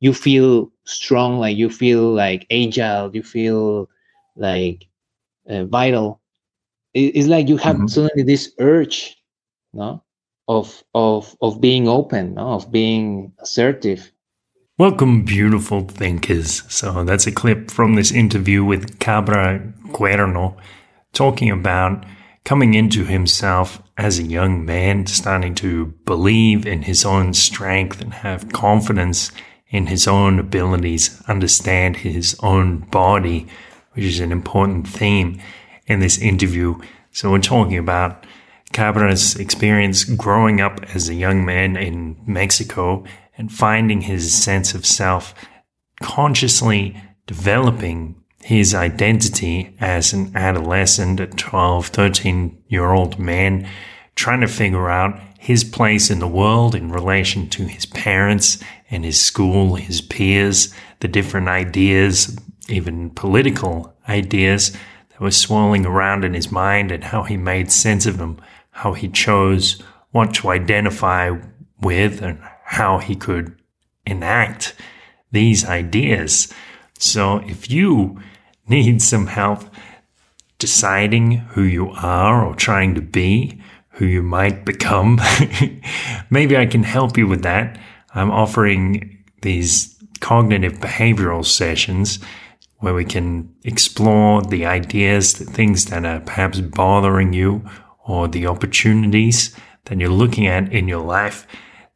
you feel strong, like you feel like agile, you feel like uh, vital. It, it's like you have mm-hmm. suddenly this urge, no, of of of being open, no? of being assertive. Welcome, beautiful thinkers. So that's a clip from this interview with Cabra Cuerno, talking about coming into himself as a young man, starting to believe in his own strength and have confidence in his own abilities, understand his own body, which is an important theme in this interview. So we're talking about Cabra's experience growing up as a young man in Mexico and finding his sense of self, consciously developing his identity as an adolescent, a 12, 13 year old man, trying to figure out his place in the world in relation to his parents and his school, his peers, the different ideas, even political ideas that were swirling around in his mind and how he made sense of them, how he chose what to identify with and how he could enact these ideas. So if you need some help deciding who you are or trying to be, who you might become, maybe I can help you with that. I'm offering these cognitive behavioral sessions where we can explore the ideas, the things that are perhaps bothering you or the opportunities that you're looking at in your life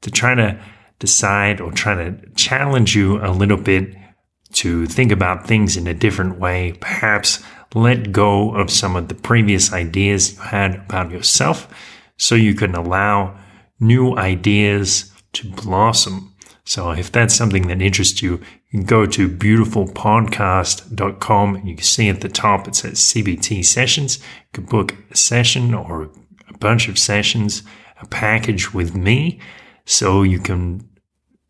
to try to decide or try to challenge you a little bit to think about things in a different way, perhaps let go of some of the previous ideas you had about yourself so you can allow new ideas to blossom. So if that's something that interests you, you can go to beautifulpodcast.com you can see at the top it says CBT sessions. You can book a session or a bunch of sessions, a package with me so you can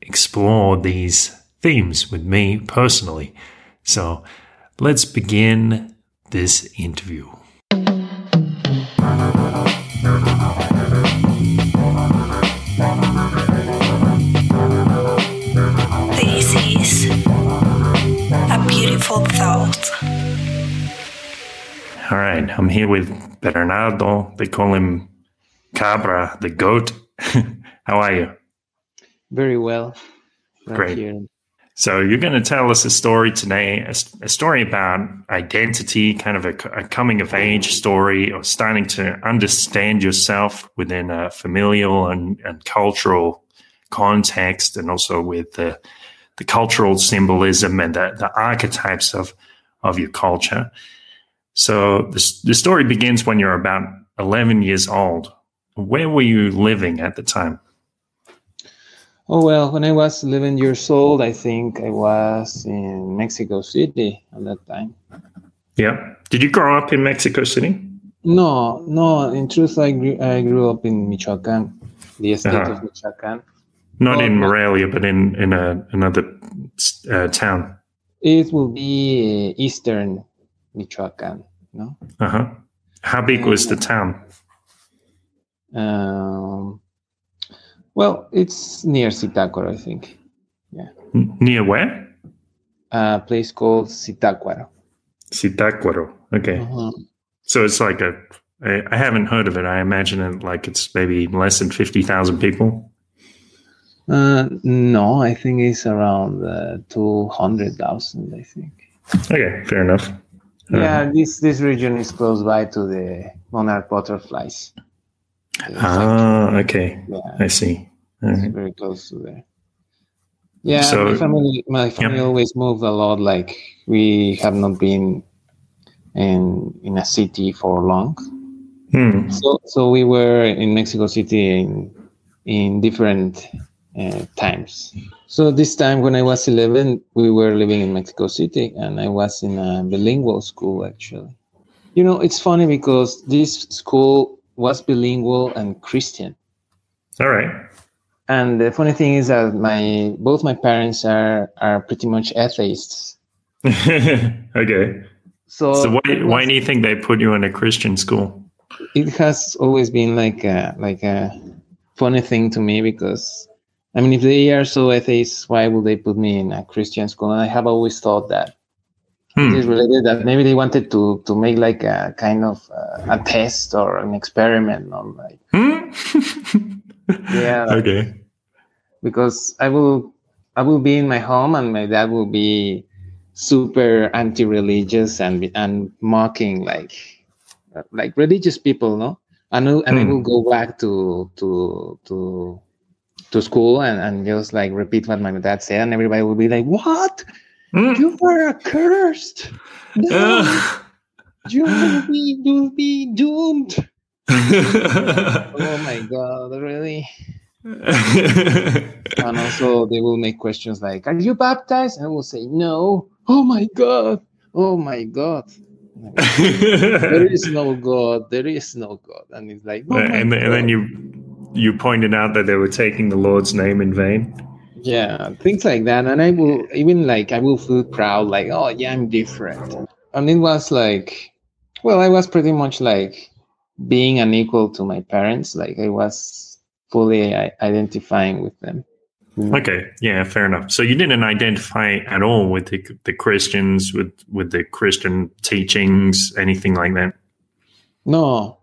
explore these themes with me personally. So let's begin this interview. All right, I'm here with Bernardo. They call him Cabra, the goat. How are you? Very well. Great. Here. So you're going to tell us a story today, a, a story about identity, kind of a, a, coming of age story, or starting to understand yourself within a familial and, and cultural context, and also with the the cultural symbolism and the, the archetypes of of your culture. So the, the story begins when you're about 11 years old. Where were you living at the time? Oh, well, when I was 11 years old, I think I was in Mexico City at that time. Yeah. Did you grow up in Mexico City? No, no. In truth, I grew, I grew up in Michoacan, the state uh-huh. of Michoacan. Not in Morelia, but in, in a, another uh, town. It will be uh, eastern Michoacan, no? Uh huh. How big was the town? Um, well, it's near Zitácuaro, I think. Yeah. N- near where? A place called Zitácuaro. Zitácuaro. Okay. Uh-huh. So it's like a. I, I haven't heard of it. I imagine it like it's maybe less than fifty thousand people. Uh, no, I think it's around uh, two hundred thousand. I think. Okay, fair enough. Yeah, uh, this this region is close by to the monarch butterflies. Ah, okay. Yeah. I see. Right. Very close to there. Yeah, so, my family, my family yeah. always moved a lot. Like we have not been in in a city for long. Hmm. So so we were in Mexico City in in different uh, times. So this time when I was 11, we were living in Mexico City, and I was in a bilingual school actually. You know, it's funny because this school was bilingual and Christian. All right. And the funny thing is that my both my parents are are pretty much atheists. okay. So, so why was, why do you think they put you in a Christian school? It has always been like a like a funny thing to me because I mean, if they are so atheists, why would they put me in a Christian school? And I have always thought that hmm. it is related that maybe they wanted to to make like a kind of uh, a test or an experiment on like. Hmm? yeah. Okay. Because I will I will be in my home and my dad will be super anti-religious and and mocking like like religious people, no? And and mm. I hmm. will go back to to to to school and, and just like repeat what my dad said, and everybody will be like, "What? Mm. You are cursed! No, you will be you'll be doomed." oh my god! Really? and also they will make questions like, "Are you baptized?" And I will say, "No." Oh my god! Oh my god! there is no god. There is no god, and it's like, oh and, and then you you pointed out that they were taking the Lord's name in vain. Yeah, things like that, and I will even like I will feel proud, like, oh yeah, I'm different, and it was like, well, I was pretty much like being unequal to my parents, like I was fully identifying with them. Mm. Okay, yeah, fair enough. So you didn't identify at all with the, the Christians, with with the Christian teachings, anything like that. No,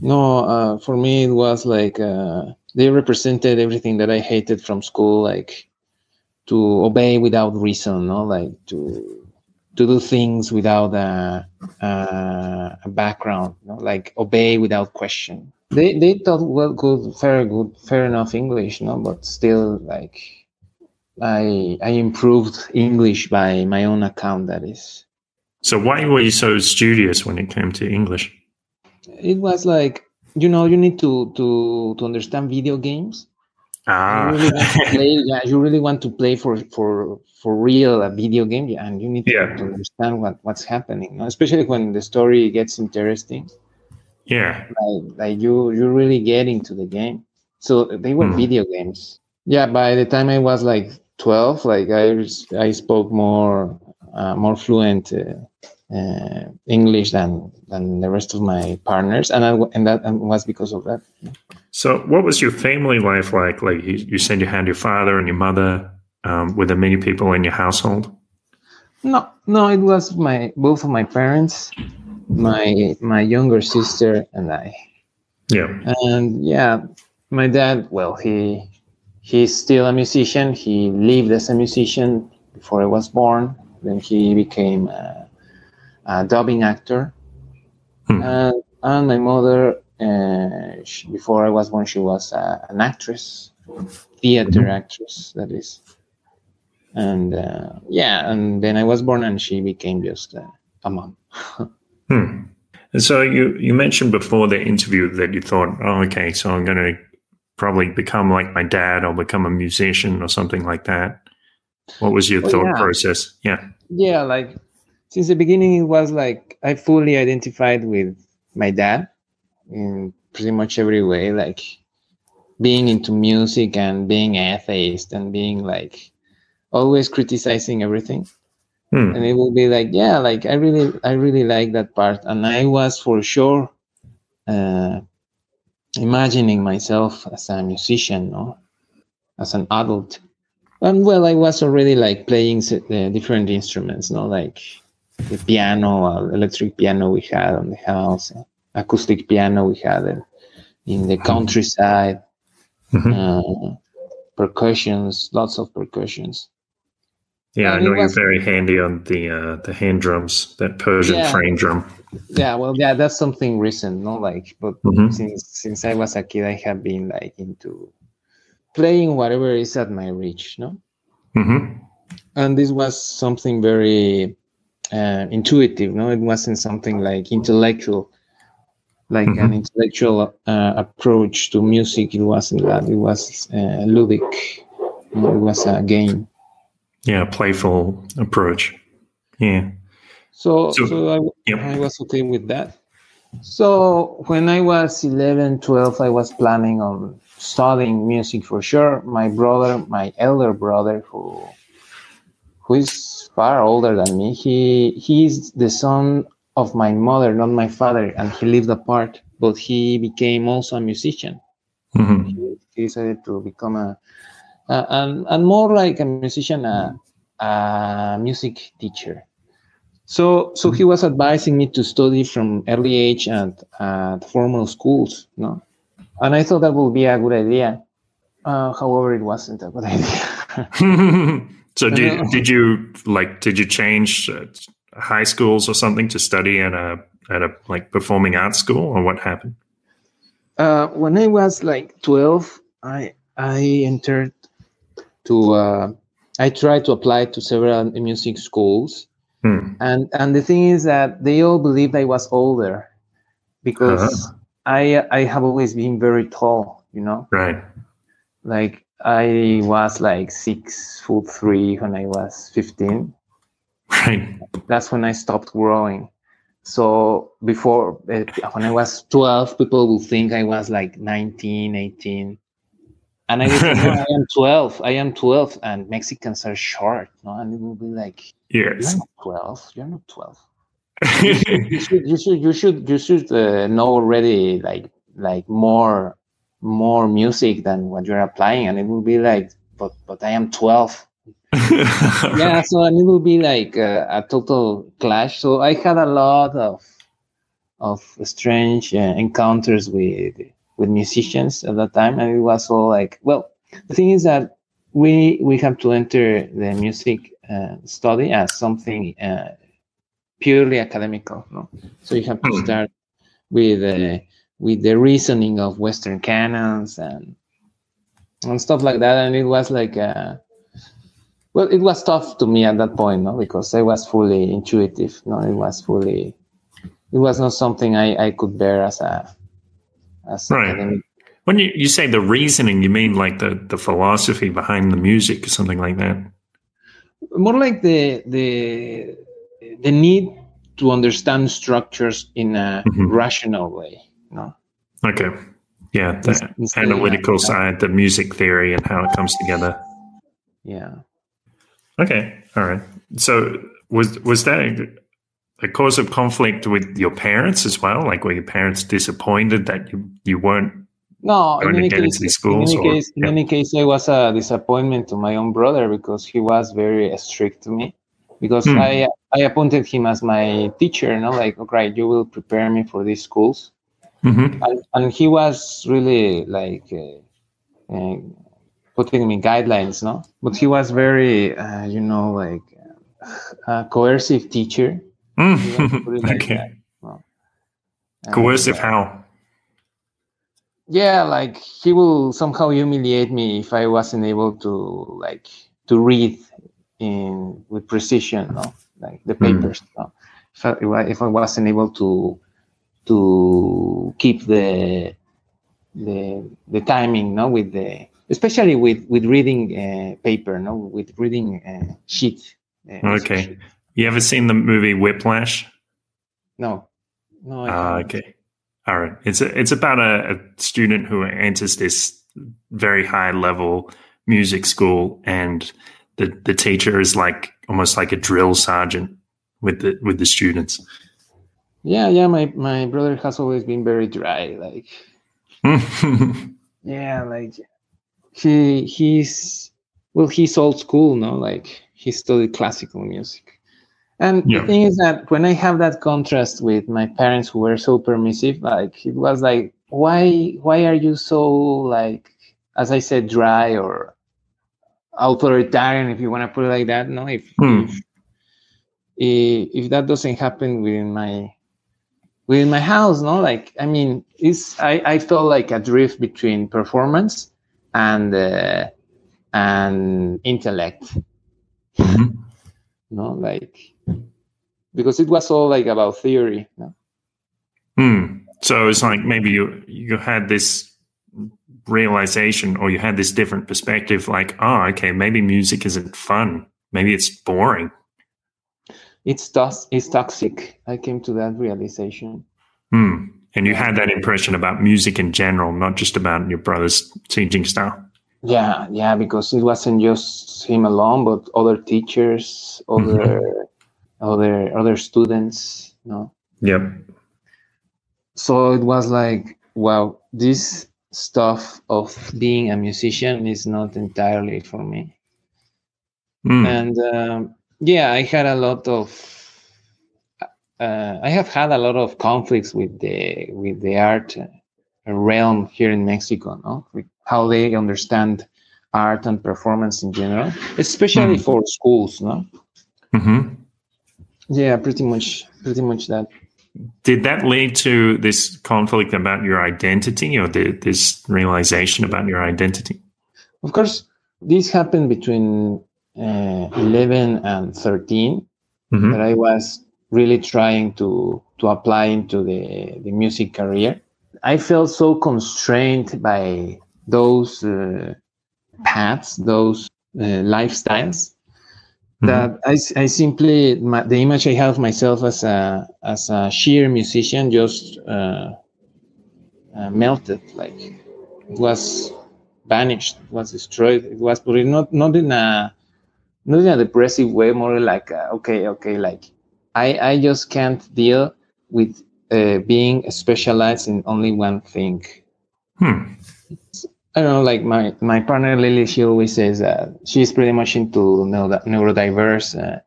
no. Uh, for me, it was like uh, they represented everything that I hated from school, like to obey without reason, no, like to to do things without a, a, a background, know? like obey without question. They they thought well good, very good, fair enough English, no, but still like I I improved English by my own account. That is. So why were you so studious when it came to English? It was like you know you need to to to understand video games Ah. You really play, yeah, you really want to play for for for real a video game, yeah, and you need to, yeah. to understand what what's happening, especially when the story gets interesting. Yeah, like, like you you really get into the game. So they were mm. video games. Yeah, by the time I was like twelve, like I I spoke more uh, more fluent. Uh, uh, English than than the rest of my partners, and I, and that was because of that. So, what was your family life like? Like you, you said, you had your father and your mother. Um, were there many people in your household? No, no. It was my both of my parents, my my younger sister, and I. Yeah. And yeah, my dad. Well, he he's still a musician. He lived as a musician before I was born. Then he became. Uh, a dubbing actor. Hmm. And, and my mother, uh, she, before I was born, she was uh, an actress, theater hmm. actress, that is. And uh, yeah, and then I was born, and she became just a mom. hmm. And so you you mentioned before the interview that you thought, oh, okay, so I'm going to probably become like my dad or become a musician or something like that. What was your well, thought yeah. process? Yeah. Yeah, like since the beginning it was like i fully identified with my dad in pretty much every way like being into music and being atheist and being like always criticizing everything. Hmm. and it will be like yeah like i really i really like that part. And i was for sure uh, imagining myself as a musician no? As an adult. And well i was already like playing uh, different instruments no? Like the piano, uh, electric piano we had on the house, acoustic piano we had in the countryside, mm-hmm. uh, percussions, lots of percussions. Yeah, and I know was, you're very handy on the uh, the hand drums, that Persian yeah, frame drum. Yeah, well, yeah, that's something recent, no? Like, but mm-hmm. since since I was a kid, I have been like into playing whatever is at my reach, no. Mm-hmm. And this was something very uh, intuitive. No, it wasn't something like intellectual, like mm-hmm. an intellectual uh, approach to music. It wasn't that. It was uh, ludic. It was a game. Yeah, playful approach. Yeah. So, so, so I, yep. I was okay with that. So when I was 11, 12, I was planning on studying music for sure. My brother, my elder brother, who who is far older than me. He he is the son of my mother, not my father, and he lived apart. But he became also a musician. Mm-hmm. He, he, decided to become a and and more like a musician, a, a music teacher. So so he was advising me to study from early age at, at formal schools, no, and I thought that would be a good idea. Uh, however, it wasn't a good idea. so did did you like did you change uh, high schools or something to study at a at a like performing arts school or what happened? Uh, when I was like twelve, I I entered to uh, I tried to apply to several music schools, hmm. and and the thing is that they all believed I was older because uh-huh. I I have always been very tall, you know. Right. Like I was like six foot three when I was fifteen. Right. That's when I stopped growing. So before, uh, when I was 12, people would think I was like 19, 18. And I, say, no, I am 12. I am 12, and Mexicans are short. No, and it will be like, yes, you're not 12. You're not 12. you, should, you should, you should, you should, you should uh, know already like, like more, more music than what you're applying, and it will be like, but, but I am 12. yeah, so and it will be like a, a, total clash. So I had a lot of of strange uh, encounters with with musicians at that time, and it was all like, well, the thing is that we we have to enter the music uh, study as something uh, purely academical. No? So you have to hmm. start with uh, with the reasoning of Western canons and and stuff like that, and it was like. Uh, well, it was tough to me at that point, no, because I was fully intuitive. No, it was fully, it was not something I, I could bear as a as right. Academic. When you, you say the reasoning, you mean like the, the philosophy behind the music or something like that? More like the the the need to understand structures in a mm-hmm. rational way. No. Okay. Yeah, the it's, analytical side, the music theory, and how it comes together. Yeah. Okay. All right. So was was that a, a cause of conflict with your parents as well? Like, were your parents disappointed that you, you weren't no, in any, case, in any, or, case, yeah. in any case, I was a disappointment to my own brother because he was very strict to me. Because hmm. I I appointed him as my teacher, you know, like okay, you will prepare me for these schools, mm-hmm. and, and, he was really like uh, uh, putting me guidelines, no. But he was very, uh, you know, like a coercive teacher. Mm. okay. Coercive how? Yeah, like he will somehow humiliate me if I wasn't able to like to read in with precision, no? like the hmm. papers. Mm. No? If, I, if I wasn't able to to keep the the the timing, no, with the especially with with reading uh, paper, no, with reading uh, sheet. Uh, okay, you ever seen the movie Whiplash? No, no. Ah, okay. All right. It's a, it's about a, a student who enters this very high level music school, and the the teacher is like almost like a drill sergeant with the with the students. Yeah, yeah. My my brother has always been very dry. Like, yeah, like he he's well, he's old school, no? Like he studied classical music. And yeah. the thing is that when I have that contrast with my parents who were so permissive, like it was like, why why are you so like as I said, dry or authoritarian, if you want to put it like that? No, if hmm. if, if that doesn't happen within my within my house, no, like I mean, it's I, I felt like a drift between performance and uh, and intellect. Mm-hmm. no, like because it was all like about theory. No? Hmm. So it's like maybe you you had this realization or you had this different perspective like oh okay maybe music isn't fun maybe it's boring it's tos- it's toxic i came to that realization hmm. and you had that impression about music in general not just about your brother's teaching style yeah yeah because it wasn't just him alone but other teachers other mm-hmm other other students you know yep so it was like wow this stuff of being a musician is not entirely for me. Mm. And um, yeah, I had a lot of uh, I have had a lot of conflicts with the with the art realm here in Mexico, no? With how they understand art and performance in general, especially mm. for schools, no? Mm-hmm. Yeah, pretty much, pretty much that. Did that lead to this conflict about your identity, or the, this realization about your identity? Of course, this happened between uh, 11 and 13 mm-hmm. that I was really trying to to apply into the, the music career. I felt so constrained by those uh, paths, those uh, lifestyles, mm-hmm. that I, I simply my, the image I have myself as a as a sheer musician just uh, uh melted, like it was vanished, was destroyed. It was, but not not in a not in a depressive way, more like uh, okay, okay, like I I just can't deal with uh, being specialized in only one thing. Hmm. I don't know, like my my partner Lily, she always says that she's pretty much into neuro, neurodiverse uh,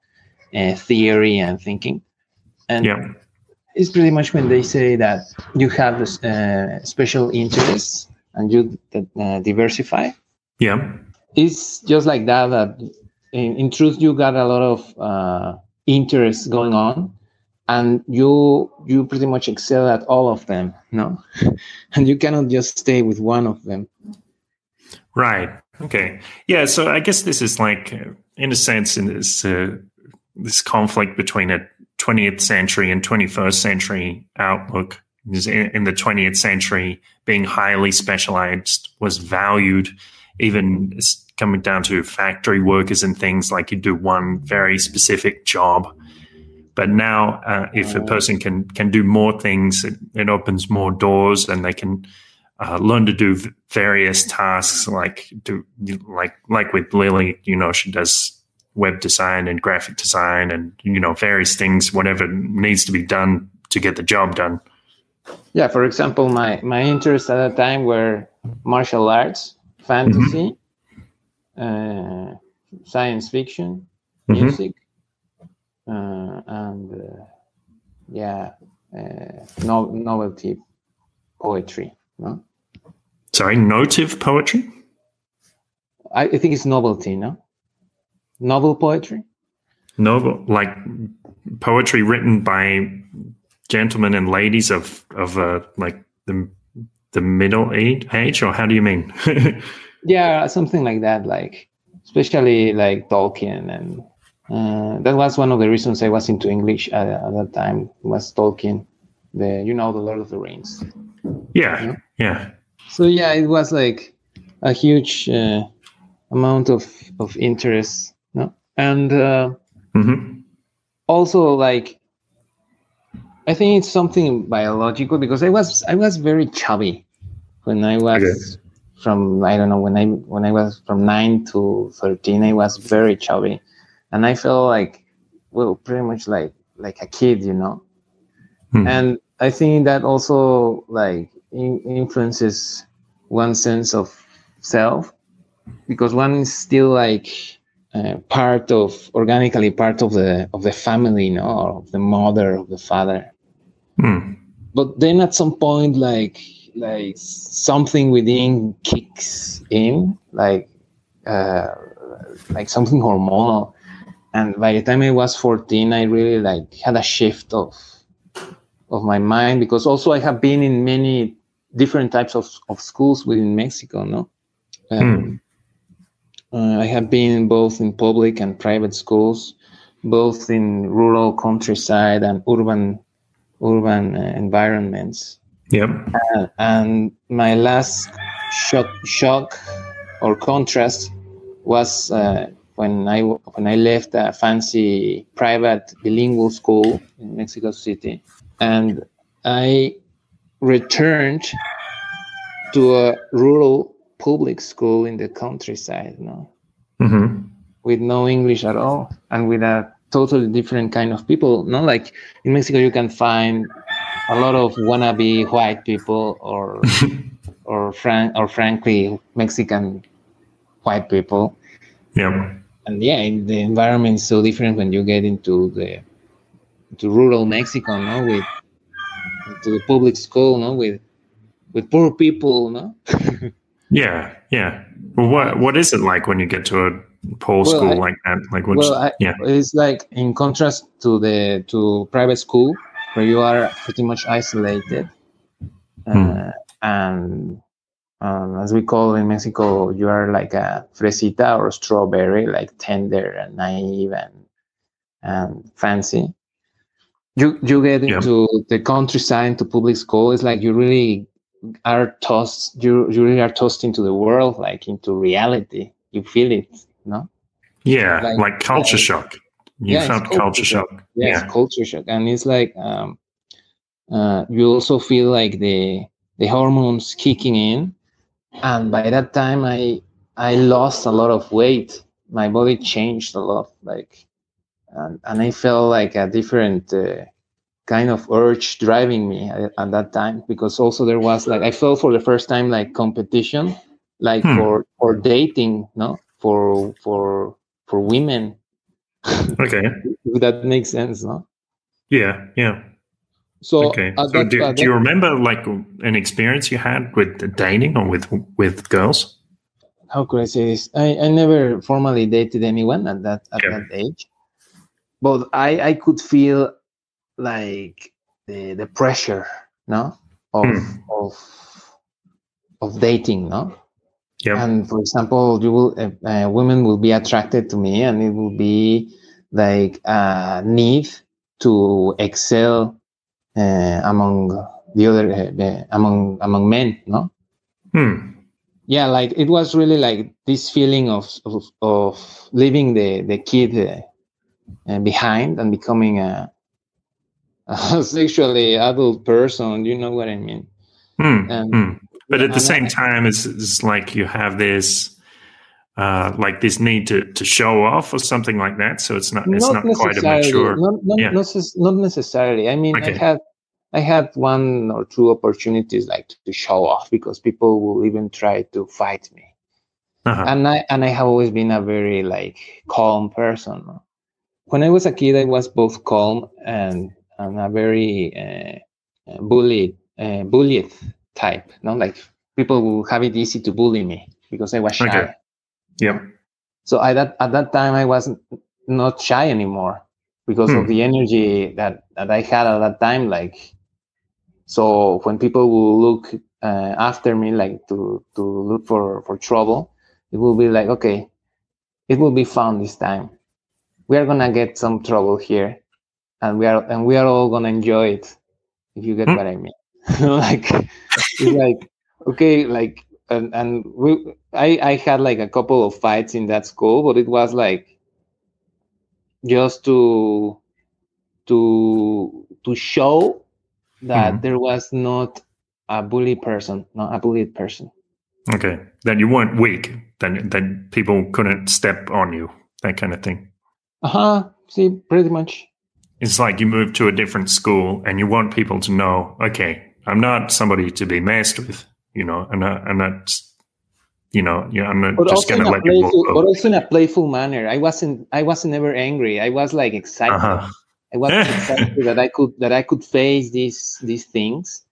uh, theory and thinking, and yeah. it's pretty much when they say that you have uh, special interests and you uh, diversify. Yeah, it's just like that. That in, in truth, you got a lot of uh, interests going on, and you you pretty much excel at all of them, no? and you cannot just stay with one of them. Right. Okay. Yeah. So I guess this is like, uh, in a sense, in this uh, this conflict between a 20th century and 21st century outlook. In the 20th century, being highly specialized was valued, even coming down to factory workers and things like you do one very specific job. But now, uh, if a person can can do more things, it, it opens more doors, and they can uh, learn to do various tasks, like do like like with Lily. You know, she does web design and graphic design, and you know various things, whatever needs to be done to get the job done. Yeah, for example, my my interests at that time were martial arts, fantasy, uh, science fiction, mm-hmm. music, uh, and uh, yeah, uh, no, novelty poetry. No? Sorry, notive poetry. I, I think it's novelty. No, novel poetry. Novel, like poetry written by gentlemen and ladies of of uh, like the the middle age, or how do you mean? yeah something like that like especially like tolkien and uh, that was one of the reasons i was into english at, at, that time was tolkien the you know the lord of the rings yeah you know? yeah so yeah it was like a huge uh, amount of of interest no? and uh, mm-hmm. also like i think it's something biological because i was i was very chubby when i was okay from I don't know when I when I was from nine to thirteen, I was very chubby, and I felt like well, pretty much like like a kid, you know. Hmm. And I think that also like in, influences one sense of self because one is still like uh, part of organically part of the of the family, you know, of the mother, of the father. Hmm. But then at some point, like like something within kicks in, like uh, like something hormonal. And by the time I was 14, I really like had a shift of of my mind because also I have been in many different types of, of schools within Mexico, no? Um, hmm. uh, I have been both in public and private schools, both in rural countryside and urban urban uh, environments. Yep. Uh, and my last shock, shock or contrast was uh, when I when I left a fancy private bilingual school in Mexico City, and I returned to a rural public school in the countryside, you know, mm-hmm. with no English at all, and with a totally different kind of people. Not like in Mexico, you can find a lot of wannabe white people or or frank or frankly Mexican white people. Yeah. And yeah, the environment is so different when you get into the to rural Mexico, no, with to the public school, no, with with poor people, no. yeah, yeah. Well, what what is it like when you get to a poor well, school I, like that? Like, which, well, I, yeah, it's like in contrast to the to private school where you are pretty much isolated, hmm. uh, and um, as we call in Mexico, you are like a fresita or a strawberry, like tender and naive and and fancy. You you get into the countryside, to public school. It's like you really are tossed. You you really are tossed into the world, like into reality. You feel it, no? Yeah, like, like culture yeah, shock. You yeah, felt culture, culture shock. shock. Yes, yeah, culture shock, and it's like um, uh, you also feel like the the hormones kicking in, and by that time I I lost a lot of weight. My body changed a lot, like, and, and I felt like a different uh, kind of urge driving me at, at, that time because also there was like I felt for the first time like competition, like hmm. for for dating, no, for for for women. Okay, that makes sense, no? Yeah, yeah. So, okay. so that, do, do, you remember like an experience you had with dating or with with girls? How could I say this? I, I never formally dated anyone at that at yeah. that age, but I I could feel like the the pressure, no, of hmm. of of dating, no. Yeah. And for example, you will uh, uh, women will be attracted to me, and it will be like a need to excel uh, among the other uh, among among men no hmm. yeah like it was really like this feeling of of, of leaving the the kid uh, behind and becoming a, a, sexually adult person you know what i mean hmm. And, hmm. But at the same time it's, it's like you have this uh, like this need to, to show off or something like that. So it's not it's not, not quite a mature. Not, not, yeah. not, necessarily. I mean, okay. I had I had one or two opportunities like to show off because people will even try to fight me. Uh-huh. And I and I have always been a very like calm person. When I was a kid, I was both calm and and a very uh, bullied uh, bullied type. You No, like people will have it easy to bully me because I was shy. Okay. Yep. So I that at that time I was not shy anymore because hmm. of the energy that that I had at that time. Like, so when people will look uh, after me, like to to look for for trouble, it will be like, okay, it will be fun this time. We are gonna get some trouble here, and we are and we are all gonna enjoy it. If you get hmm. what I mean, like it's like okay, like and and we, I I had like a couple of fights in that school, but it was like just to to to show that mm-hmm. there was not a bully person, not a bullied person. Okay, then you weren't weak. Then then people couldn't step on you, that kind of thing. Uh huh. See, pretty much. It's like you move to a different school and you want people to know, okay, I'm not somebody to be messed with. You know, I'm not. I'm not. You know, know I'm not but just gonna let playful, you. But also in a playful manner. I wasn't. I wasn't ever angry. I was like excited. Uh-huh. I was excited that I could that I could face these these things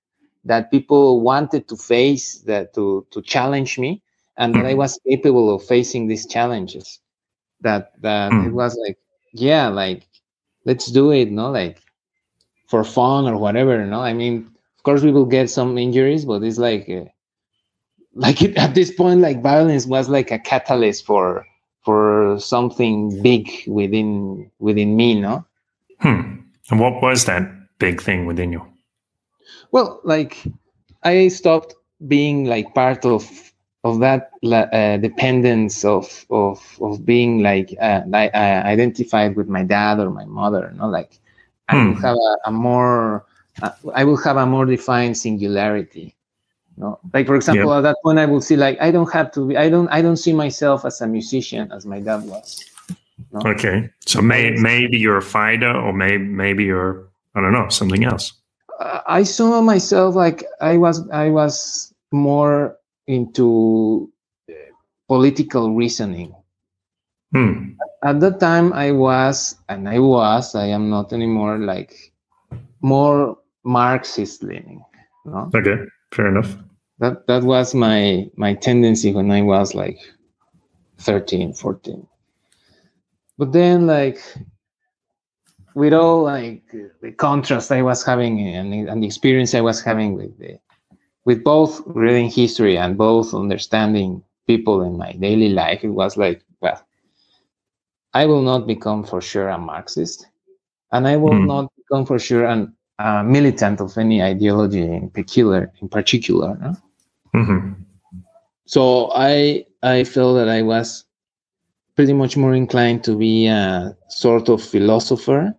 that people wanted to face that to to challenge me and that I mm. was capable of facing these challenges. That that mm. it was like yeah like let's do it no like for fun or whatever no I mean course we will get some injuries but it's like uh, like it, at this point like violence was like a catalyst for for something big within within me no? Hmm. And what was that big thing within you? Well like i stopped being like part of of that uh, dependence of of of being like uh, I, uh, identified with my dad or my mother no? Like i hmm. have a, a more i will have a more defined singularity no, like for example, yep. at that point, I will see like I don't have to be. I don't. I don't see myself as a musician as my dad was. No? Okay, so may, maybe you're a fighter, or maybe maybe you're I don't know something else. Uh, I saw myself like I was. I was more into uh, political reasoning. Hmm. At that time, I was, and I was, I am not anymore, like more Marxist leaning. No? Okay, fair enough. That that was my my tendency when I was like 13, 14. But then, like with all like the contrast I was having and, and the experience I was having with the, with both reading history and both understanding people in my daily life, it was like, well, I will not become for sure a Marxist, and I will mm. not become for sure an a militant of any ideology in particular. In particular, no? mm-hmm. so I I felt that I was pretty much more inclined to be a sort of philosopher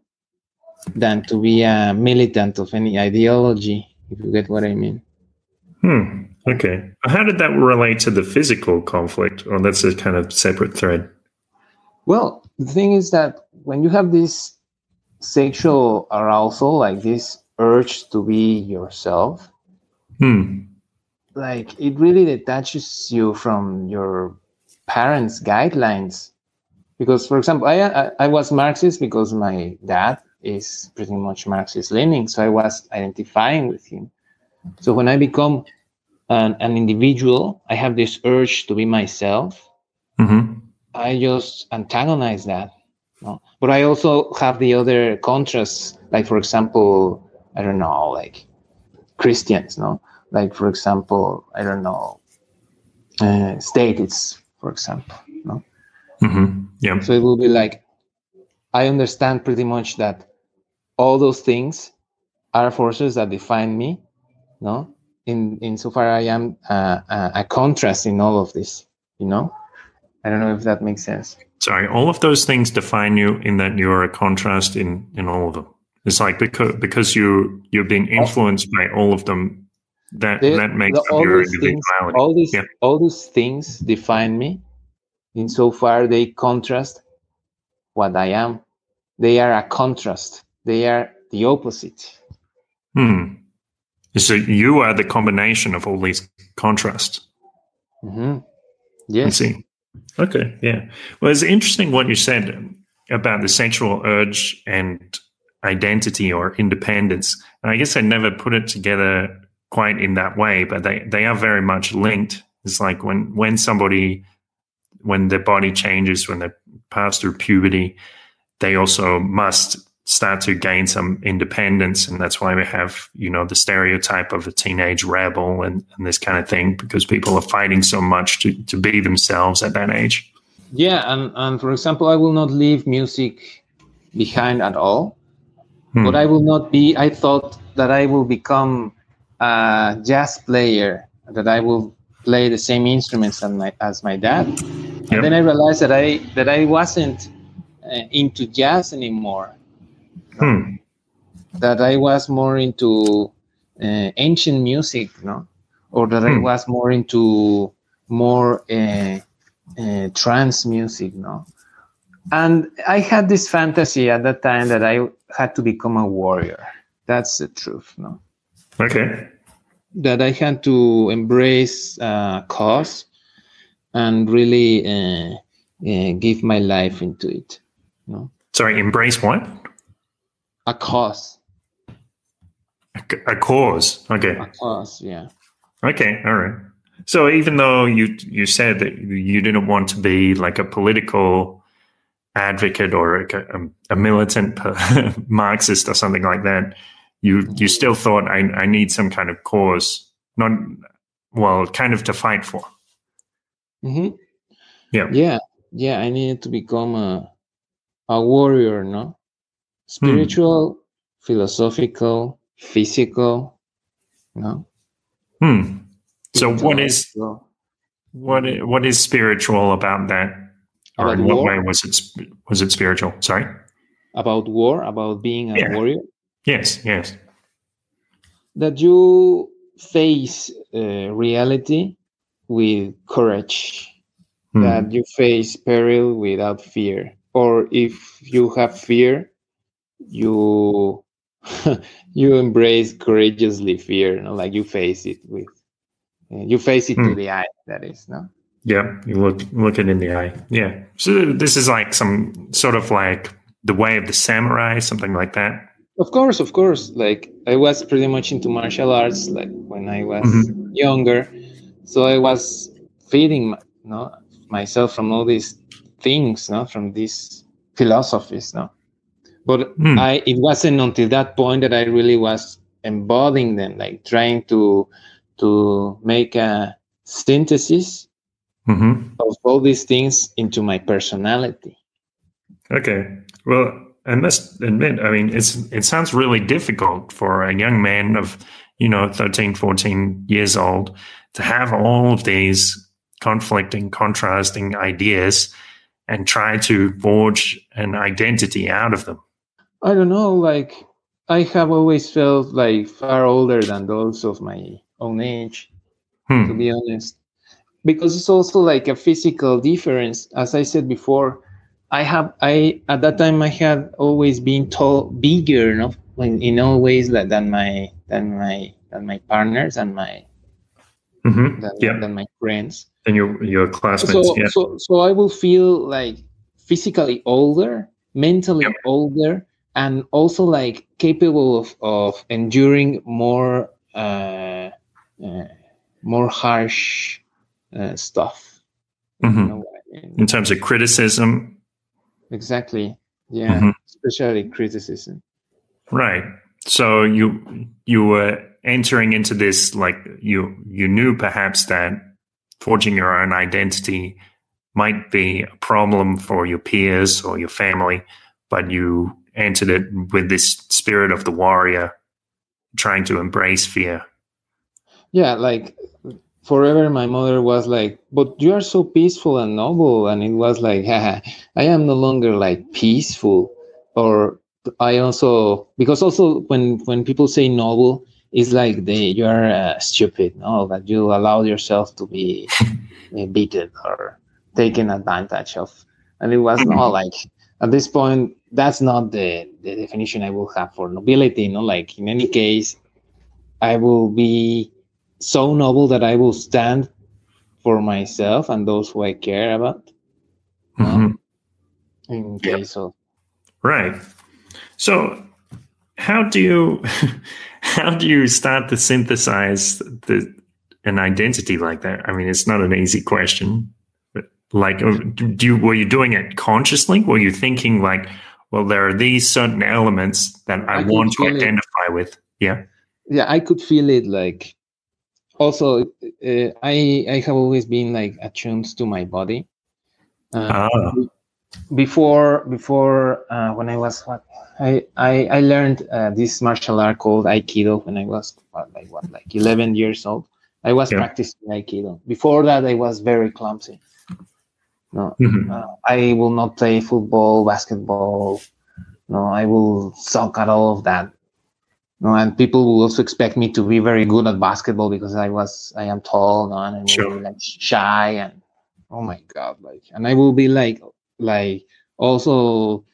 than to be a militant of any ideology, if you get what I mean. Hmm. Okay. How did that relate to the physical conflict? Or that's a kind of separate thread? Well, the thing is that when you have this sexual arousal, like this urge to be yourself, hmm. like it really detaches you from your parents' guidelines. Because, for example, I, I, I was Marxist because my dad is pretty much Marxist leaning. So I was identifying with him. So when I become an, an individual, I have this urge to be myself. Mm-hmm. I just antagonize that. No? But I also have the other contrasts, like for example, I don't know, like Christians, no? Like for example, I don't know, uh, states, for example, no? Mm-hmm. Yeah. So it will be like I understand pretty much that all those things are forces that define me no in insofar i am uh, uh, a contrast in all of this you know i don't know if that makes sense sorry all of those things define you in that you're a contrast in in all of them it's like because because you you're being influenced by all of them that the, that makes the, your individuality things, all these yeah. all these things define me insofar they contrast what i am they are a contrast they are the opposite. Hmm. So you are the combination of all these contrasts. Mm-hmm. Yes. I see. Okay. Yeah. Well, it's interesting what you said about the sexual urge and identity or independence. And I guess I never put it together quite in that way, but they, they are very much linked. It's like when, when somebody, when their body changes, when they pass through puberty, they also must start to gain some independence. And that's why we have, you know, the stereotype of a teenage rebel and, and this kind of thing, because people are fighting so much to, to be themselves at that age. Yeah. And, and for example, I will not leave music behind at all. Hmm. But I will not be, I thought that I will become a jazz player, that I will play the same instruments as my, as my dad. And yep. then I realized that I, that I wasn't uh, into jazz anymore Hmm. That I was more into uh, ancient music, no, or that hmm. I was more into more uh, uh, trance music, no. And I had this fantasy at that time that I had to become a warrior. That's the truth, no. Okay. That I had to embrace a cause and really uh, uh, give my life into it. No. Sorry, embrace what? A cause. A, cause. Okay. A cause. Yeah. Okay. All right. So even though you you said that you didn't want to be like a political advocate or a, a militant Marxist or something like that, you you still thought I I need some kind of cause, not well, kind of to fight for. Mm-hmm. Yeah. Yeah. Yeah. I needed to become a a warrior, no? Spiritual, hmm. philosophical, physical. No. Hmm. So what is what what is spiritual about that? Or about in what war? way was it was it spiritual? Sorry. About war, about being a yeah. warrior. Yes. Yes. That you face uh, reality with courage. Hmm. That you face peril without fear, or if you have fear, you you embrace courageously fear you know, like you face it with you face it mm. to the eye. That is no. Yeah, you look look it in the eye. Yeah. So this is like some sort of like the way of the samurai, something like that. Of course, of course. Like I was pretty much into martial arts, like when I was mm-hmm. younger. So I was feeding, you know, myself from all these things, no, from these philosophies, no. But mm. I, it wasn't until that point that I really was embodying them, like trying to to make a synthesis mm-hmm. of all these things into my personality. Okay. Well, I must admit, I mean, it's it sounds really difficult for a young man of, you know, 13, 14 years old to have all of these conflicting, contrasting ideas and try to forge an identity out of them. I don't know, like I have always felt like far older than those of my own age, hmm. to be honest because it's also like a physical difference as i said before i have i at that time i had always been tall bigger no? in, in all ways like, than my than my than my partners and my mm-hmm. than, yeah. than my friends and your your classmates so, yeah. so so i will feel like physically older mentally yep. older and also like capable of of enduring more uh, uh more harsh uh, stuff. Mm-hmm. You know I mean? In terms of criticism. Exactly. Yeah. Mm-hmm. Especially criticism. Right. So you you were entering into this like you you knew perhaps that forging your own identity might be a problem for your peers or your family, but you entered it with this spirit of the warrior, trying to embrace fear. Yeah, like forever my mother was like but you are so peaceful and noble and it was like Haha, i am no longer like peaceful or i also because also when when people say noble it's like they you are uh, stupid no that you allow yourself to be beaten or taken advantage of and it was not like at this point that's not the, the definition i will have for nobility you know like in any case i will be so noble that I will stand for myself and those who I care about. Mm-hmm. in case of right. So, how do you how do you start to synthesize the an identity like that? I mean, it's not an easy question. But like, do you, were you doing it consciously? Were you thinking like, well, there are these certain elements that I, I want to identify it. with? Yeah. Yeah, I could feel it like also uh, i i have always been like attuned to my body uh, ah. before before uh, when i was what i i, I learned uh, this martial art called aikido when i was what, like what like 11 years old i was yeah. practicing aikido before that i was very clumsy no mm-hmm. Uh, i will not play football basketball no i will suck at all of that no, and people will also expect me to be very good at basketball because I was I am tall no, and I'm sure. really, like shy and oh my god like and I will be like like also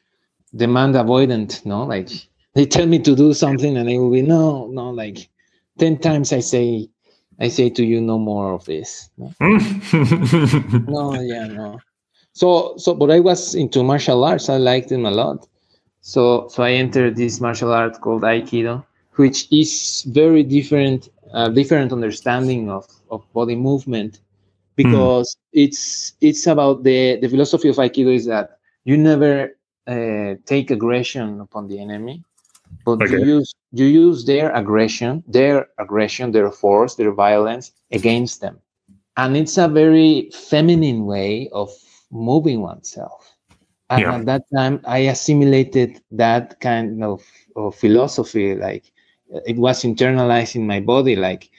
demand avoidant no like they tell me to do something and I will be no no like 10 times I say I say to you no more of this no, no yeah no. So so but I was into martial arts. I liked them a lot. So so I entered this martial art called Aikido which is very different, uh, different understanding of, of body movement, because mm. it's it's about the the philosophy of Aikido is that you never uh, take aggression upon the enemy, but okay. you use you use their aggression, their aggression, their force, their violence against them, and it's a very feminine way of moving oneself. And yeah. at that time, I assimilated that kind of, of philosophy, like it was internalized in my body like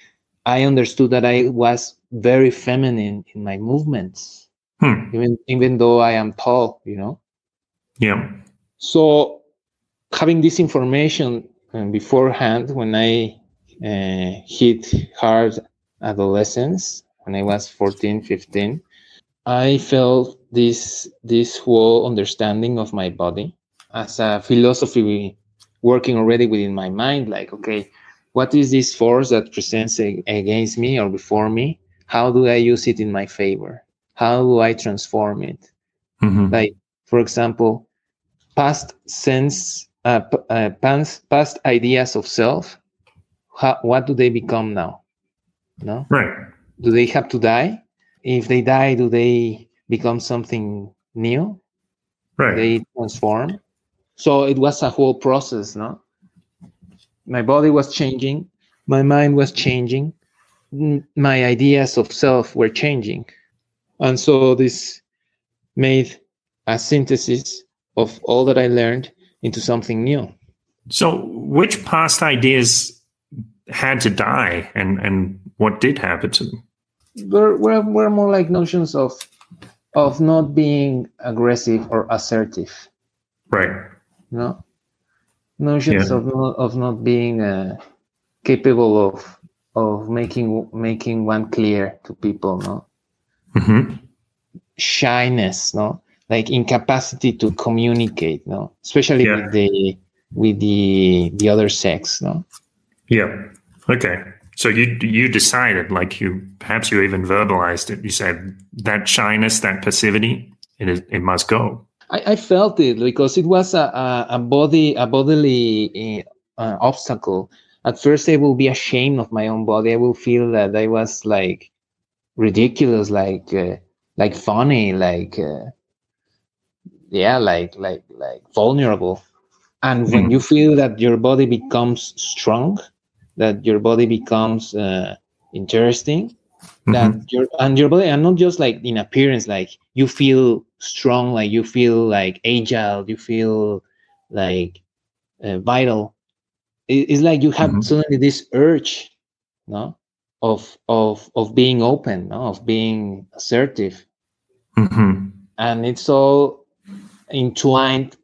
i understood that i was very feminine in my movements hmm. even even though i am tall you know yeah so having this information um, beforehand when i uh, hit hard adolescence when i was 14 15 i felt this this whole understanding of my body as a philosophy working already within my mind like okay what is this force that presents against me or before me? How do i use it in my favor? How do i transform it? Mm-hmm. like for example past sense uh, uh, past, past ideas of self how, what do they become now? No? Right. Do they have to die? If they die do they become something new? Right. They transform? So it was a whole process no? My body was changing. My mind was changing. My ideas of self were changing. And so this made a synthesis of all that i learned into something new. So which past ideas had to die and and what did happen to them? We're, we're, we're more like notions of of not being aggressive or assertive. Right. You know? Notions yeah. of not of not being uh, capable of of making making one clear to people no? Mm-hmm. shyness no like incapacity to communicate no especially yeah. with the with the the other sex no yeah okay so you you decided like you perhaps you even verbalized it you said that shyness that passivity it is, it must go I, I felt it because it was a, a, a body a bodily uh, obstacle. At first, I will be ashamed of my own body. I will feel that I was like ridiculous, like uh, like funny, like uh, yeah, like like like vulnerable. And when hmm. you feel that your body becomes strong, that your body becomes uh, interesting, mm-hmm. that your and your body, and not just like in appearance, like you feel strong like you feel like agile you feel like uh, vital it, it's like you have mm-hmm. suddenly this urge no of of of being open no? of being assertive mm-hmm. and it's all entwined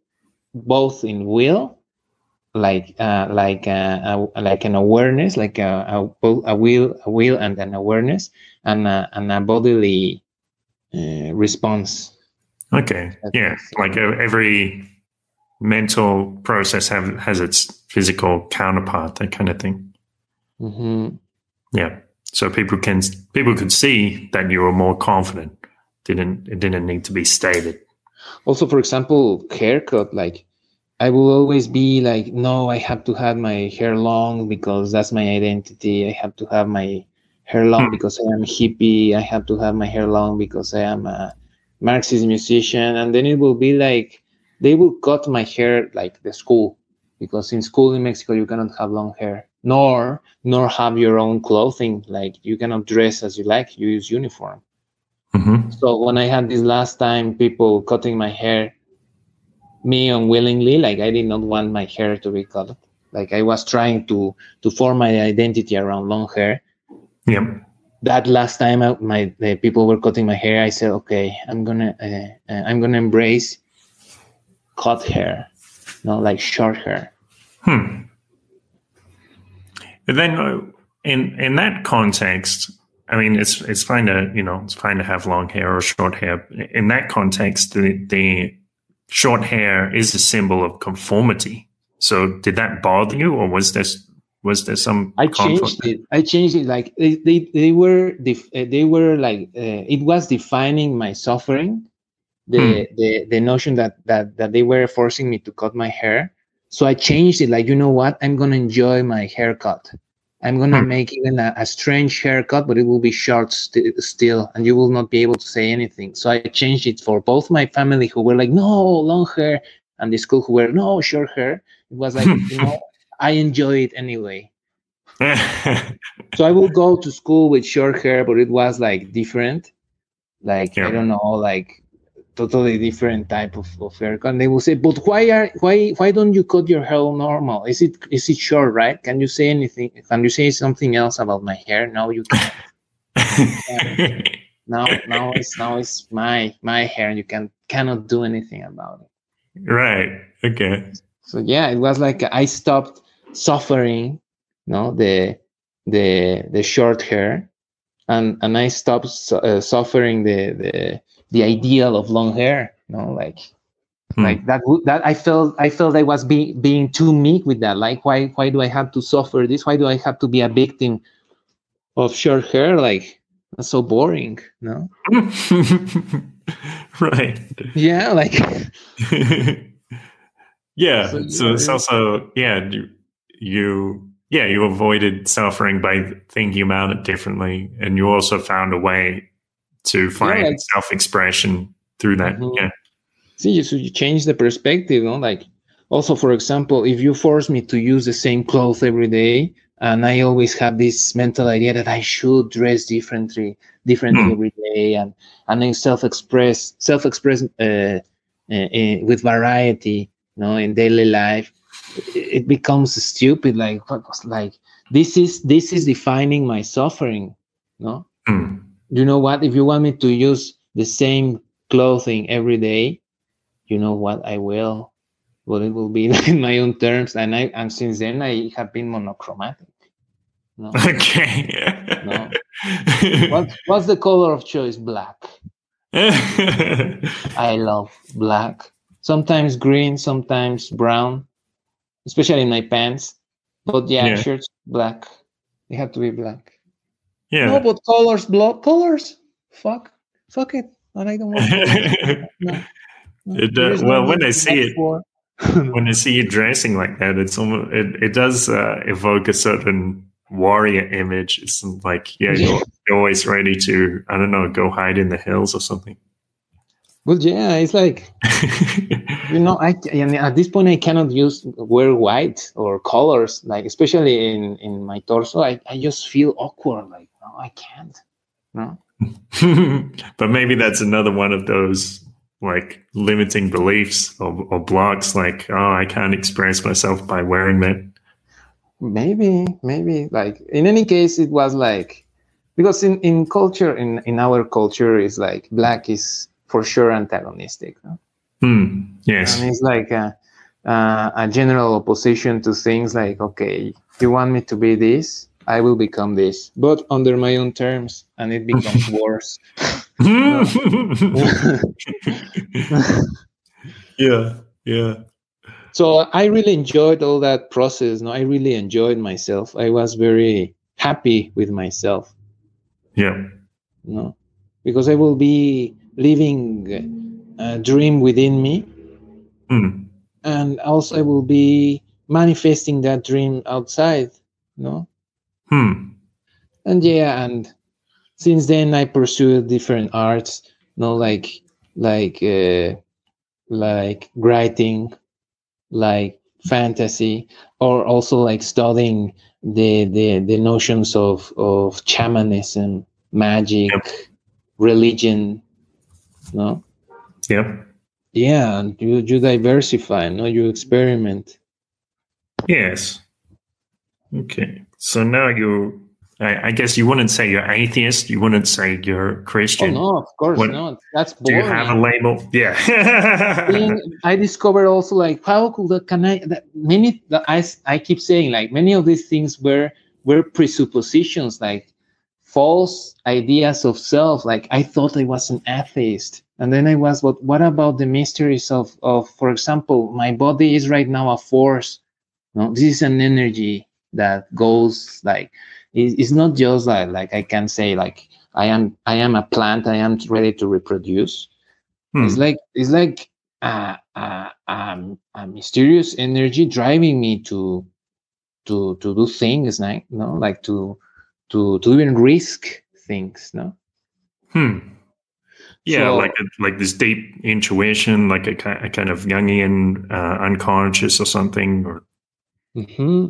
both in will like uh, like uh, a, like an awareness like a, a, a will a will and an awareness and a, and a bodily uh, response Okay. Yeah. Like every mental process have, has its physical counterpart, that kind of thing. Mm-hmm. Yeah. So people can people could see that you were more confident. Didn't it didn't need to be stated. Also, for example, haircut. Like I will always be like, no, I have to have my hair long because that's my identity. I have to have my hair long hmm. because I am hippie. I have to have my hair long because I am a Marxist musician, and then it will be like they will cut my hair like the school, because in school in Mexico you cannot have long hair, nor nor have your own clothing. Like you cannot dress as you like. You use uniform. Mm-hmm. So when I had this last time, people cutting my hair, me unwillingly, like I did not want my hair to be cut. Like I was trying to to form my identity around long hair. Yep that last time I, my the people were cutting my hair, I said, okay, I'm gonna uh, uh, I'm gonna embrace cut hair, not like short hair. Hmm. Then, uh, in in that context, I mean, it's it's fine to you know it's fine to have long hair or short hair. In that context, the, the short hair is a symbol of conformity. So, did that bother you, or was this was there some i changed it. I changed it. Like they they, they were def- they were like uh, it was defining my suffering. The, hmm. the the notion that that that they were forcing me to cut my hair. So i changed it. Like you know what? I'm gonna enjoy my haircut i'm gonna hmm. make even a, a, strange haircut but it will be short st- still and you will not be able to say anything so i changed it for both my family who were like no long hair and the school who were no short hair it was like you know I enjoy it anyway. so I will go to school with short hair, but it was like different. Like yeah. I don't know, like totally different type of, of haircut. And they will say, "But why are why why don't you cut your hair normal? Is it is it short, right? Can you say anything? Can you say something else about my hair? No, you can't. now now it's now it's my my hair, and you can cannot do anything about it. Right. Okay. So yeah, it was like I stopped suffering, no, the the the short hair, and and I stopped uh, suffering the the the ideal of long hair, you know, like Hmm. Like that, that I felt, I felt I was being being too meek with that. Like, why, why do I have to suffer this? Why do I have to be a victim of short hair? Like, that's so boring, no? right. Yeah, like. yeah. So, so yeah, it's also yeah you, you yeah you avoided suffering by thinking about it differently, and you also found a way to find yeah, like, self-expression through that. Mm-hmm. Yeah. See, so you change the perspective, no? Like, also, for example, if you force me to use the same clothes every day, and I always have this mental idea that I should dress differently, differently mm. every day, and and then self-express, self-express uh, uh, uh, with variety, you know, in daily life, it, becomes stupid. Like, what was like this is this is defining my suffering, no? Mm. You know what? If you want me to use the same clothing every day, you know what? I will. Well, it will be in my own terms, and I and since then I have been monochromatic. No. Okay. no. What, what's the color of choice? Black. I love black. Sometimes green, sometimes brown, especially in my pants. But yeah, yeah. shirts black. They have to be black. Yeah. No, but colors, block colors. Fuck, fuck it. And I don't want. no. It uh, well, when I see it, when I see you dressing like that, it's almost it, it does uh, evoke a certain warrior image. It's like yeah, you're, you're always ready to I don't know go hide in the hills or something. Well, yeah, it's like you know, I at this point I cannot use wear white or colors, like especially in in my torso. I I just feel awkward, like no, I can't, no. but maybe that's another one of those like limiting beliefs or, or blocks like oh i can't express myself by wearing that maybe maybe like in any case it was like because in, in culture in, in our culture is like black is for sure antagonistic no? Hmm. yes and it's like a, a, a general opposition to things like okay you want me to be this I will become this, but under my own terms, and it becomes worse. yeah, yeah. So I really enjoyed all that process. No, I really enjoyed myself. I was very happy with myself. Yeah. No, because I will be living a dream within me, mm. and also I will be manifesting that dream outside. No Hmm. And yeah, and since then I pursued different arts, you know, like like uh, like writing, like fantasy, or also like studying the the the notions of of shamanism, magic, yep. religion, no. Yep. Yeah, and you you diversify, no, you experiment. Yes. Okay. So now you, I, I, guess you wouldn't say you're atheist. You wouldn't say you're Christian. Oh, no, of course what, not. That's boring. Do you have a label? Yeah. Being, I discovered also like how could that, can I that many that I I keep saying like many of these things were were presuppositions like false ideas of self. Like I thought I was an atheist. And then I was, but what about the mysteries of, of, for example, my body is right now a force. No, this is an energy that goes like it's not just like like I can say like I am I am a plant I am ready to reproduce. Hmm. It's like it's like a, a, a, a, mysterious energy driving me to to to do things like know like to to to even risk things no hmm yeah so, like a, like this deep intuition like a, a kind of jungian uh, unconscious or something or mm-hmm.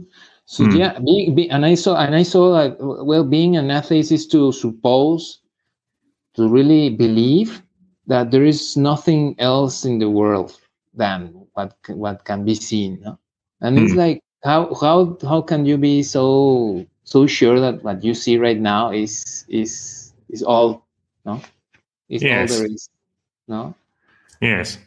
So mm. yeah, being, be, and I saw and I saw like well, being an atheist is to suppose, to really believe that there is nothing else in the world than what what can be seen. No? And mm. it's hmm. like how how how can you be so so sure that what you see right now is is is all no is yes. all there is no yes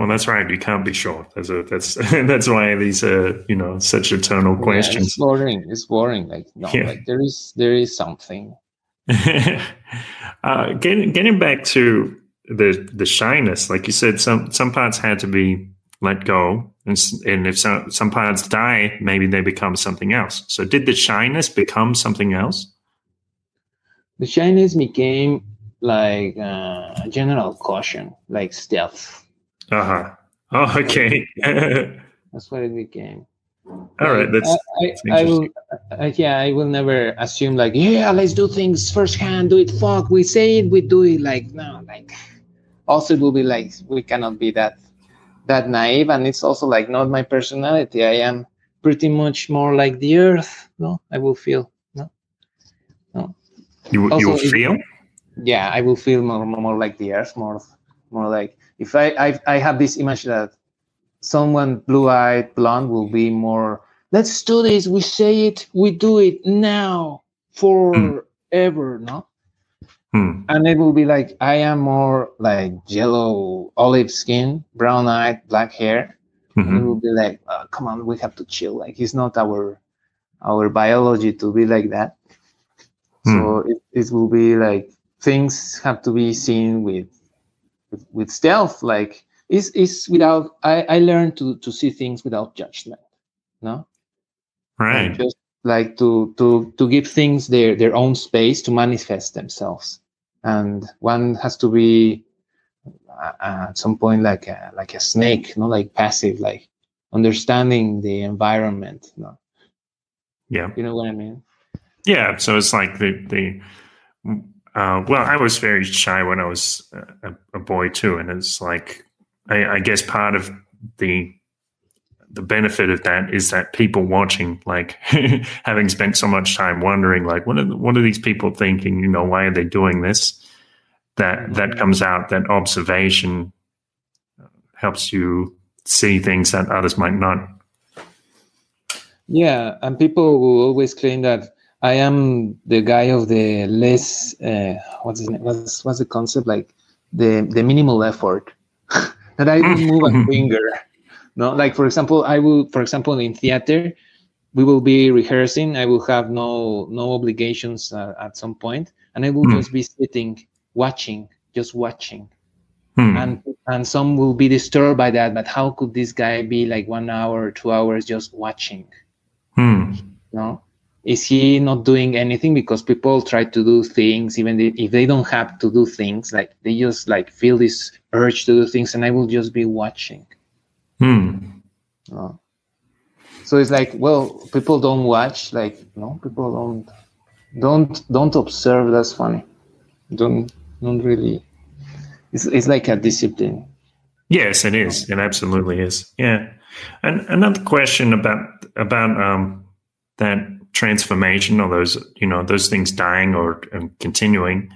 well, that's right. You can't be sure. That's a, that's that's why these are you know such eternal questions. It's boring. It's boring. Like no, yeah. like there is there is something. uh, getting getting back to the the shyness, like you said, some some parts had to be let go, and and if some some parts die, maybe they become something else. So, did the shyness become something else? The shyness became like uh, general caution, like stealth. Uh huh. Oh, okay. that's what it became. All right, that's, I, that's I, will, I, yeah, I will never assume like, yeah, let's do things firsthand, do it. Fuck, we say it, we do it. Like no, like also it will be like we cannot be that that naive, and it's also like not my personality. I am pretty much more like the earth. No, I will feel no, no. You also, you will feel. yeah, I will feel more more like the earth, more more like if I I, I have this image that someone blue-eyed blonde will be more let's do this we say it we do it now forever mm. no mm. and it will be like i am more like yellow olive skin brown eyed black hair mm-hmm. it will be like oh, come on we have to chill like it's not our our biology to be like that mm. so it, it will be like things have to be seen with with, with stealth like is is without I, I learned to to see things without judgment no? Right. and just like to to to give things their their own space to manifest themselves. And one has to be uh, at some point like a like a snake not like passive like understanding the environment no? Yeah. You know what i mean? Yeah so it's like the the uh, well i was very shy when i was a, a boy too and it's like I, I guess part of the the benefit of that is that people watching, like having spent so much time wondering, like, what are what are these people thinking? You know, why are they doing this? That that comes out. That observation helps you see things that others might not. Yeah, and people will always claim that I am the guy of the less. Uh, what's his name? What's what's the concept? Like the the minimal effort that I will move a finger. No, like for example, I will, for example, in theater, we will be rehearsing. I will have no no obligations uh, at some point, and I will mm. just be sitting, watching, just watching. Mm. And and some will be disturbed by that. But how could this guy be like one hour, or two hours just watching? Mm. No, is he not doing anything because people try to do things even if they don't have to do things like they just like feel this urge to do things and i will just be watching? Hmm. Oh. so it's like well people don't watch like no people don't don't don't observe that's funny. Don't don't really it's, it's like a discipline. Yes it is. It absolutely is. Yeah. And another question about about um that transformation or those you know those things dying or continuing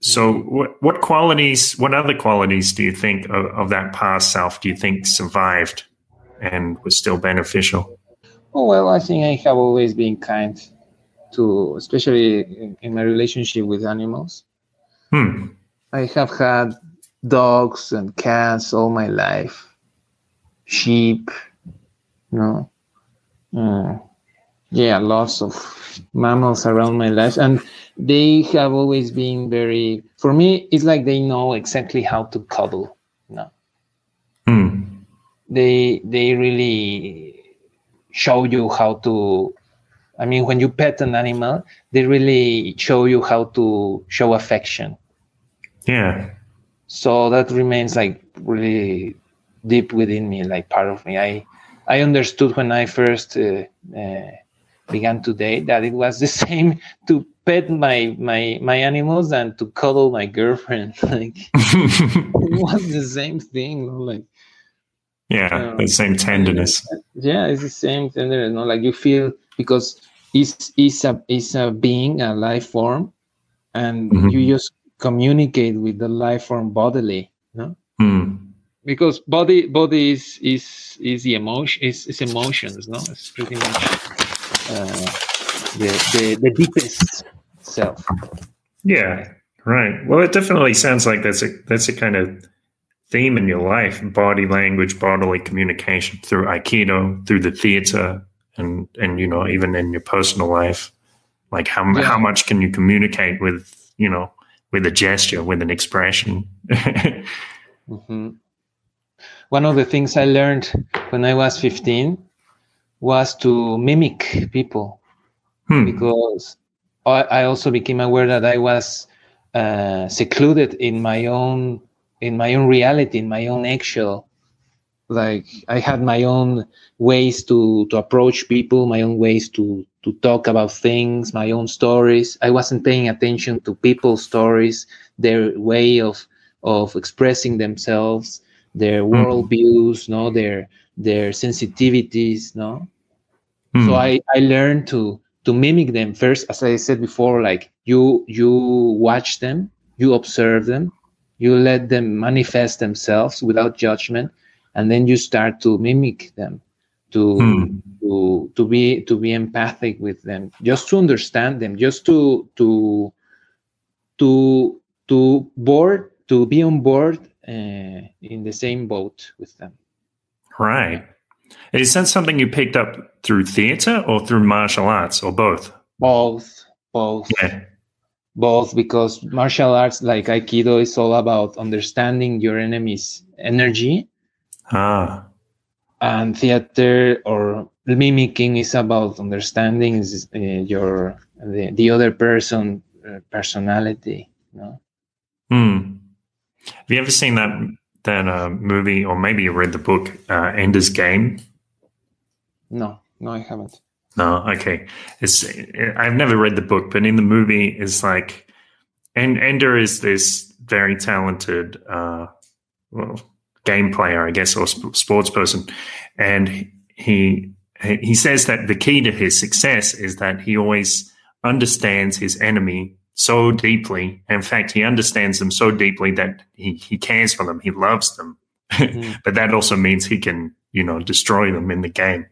so mm-hmm. what what qualities what other qualities do you think of, of, that past self do you think survived and was still beneficial oh well i think i have always been kind to especially in, in my relationship with animals hmm. i have had dogs and cats all my life sheep you know mm yeah lots of mammals around my life and they have always been very for me it's like they know exactly how to cuddle you know? mm. they they really show you how to i mean when you pet an animal they really show you how to show affection yeah so that remains like really deep within me like part of me i i understood when i first uh, uh, began today that it was the same to pet my my my animals and to cuddle my girlfriend like it was the same thing like yeah um, the same tenderness yeah it's the same tenderness no like you feel because it's it's a it's a being a life form and mm-hmm. you just communicate with the life form bodily no mm. because body body is is is the emotion is, is emotions no it's pretty much the, the, the deepest self. Yeah, right. Well, it definitely sounds like that's a that's a kind of theme in your life: body language, bodily communication through Aikido, through the theater, and and you know even in your personal life. Like how yeah. how much can you communicate with you know with a gesture, with an expression. mm-hmm. One of the things I learned when I was 15 was to mimic people hmm. because I, I, also became aware that I was uh, secluded in my own in my own reality, in my own eggshell. Like I had my own ways to to approach people, my own ways to to talk about things, my own stories. I wasn't paying attention to people's stories, their way of of expressing themselves, their mm. worldviews, no, their their sensitivities, no. Mm. So I I learned to to mimic them first, as I said before. Like you you watch them, you observe them, you let them manifest themselves without judgment, and then you start to mimic them, to mm. to to be to be empathic with them, just to understand them, just to to to to board to be on board uh, in the same boat with them. Right. Is that something you picked up through theater or through martial arts or both? Both. Both. Yeah. Both because martial arts like Aikido is all about understanding your enemy's energy. Ah. And theater or mimicking is about understanding uh, your the, the other person uh, personality. You know? Hmm. Have you ever seen that that uh, movie, or maybe you read the book uh, Ender's Game? No, no, I haven't. No, okay. It's I've never read the book, but in the movie, it's like, and Ender is this very talented, uh, well, game player, I guess, or sp- sports person, and he he says that the key to his success is that he always understands his enemy so deeply. In fact, he understands them so deeply that he, he cares for them. He loves them. Mm-hmm. but that also means he can, you know, destroy them in the game.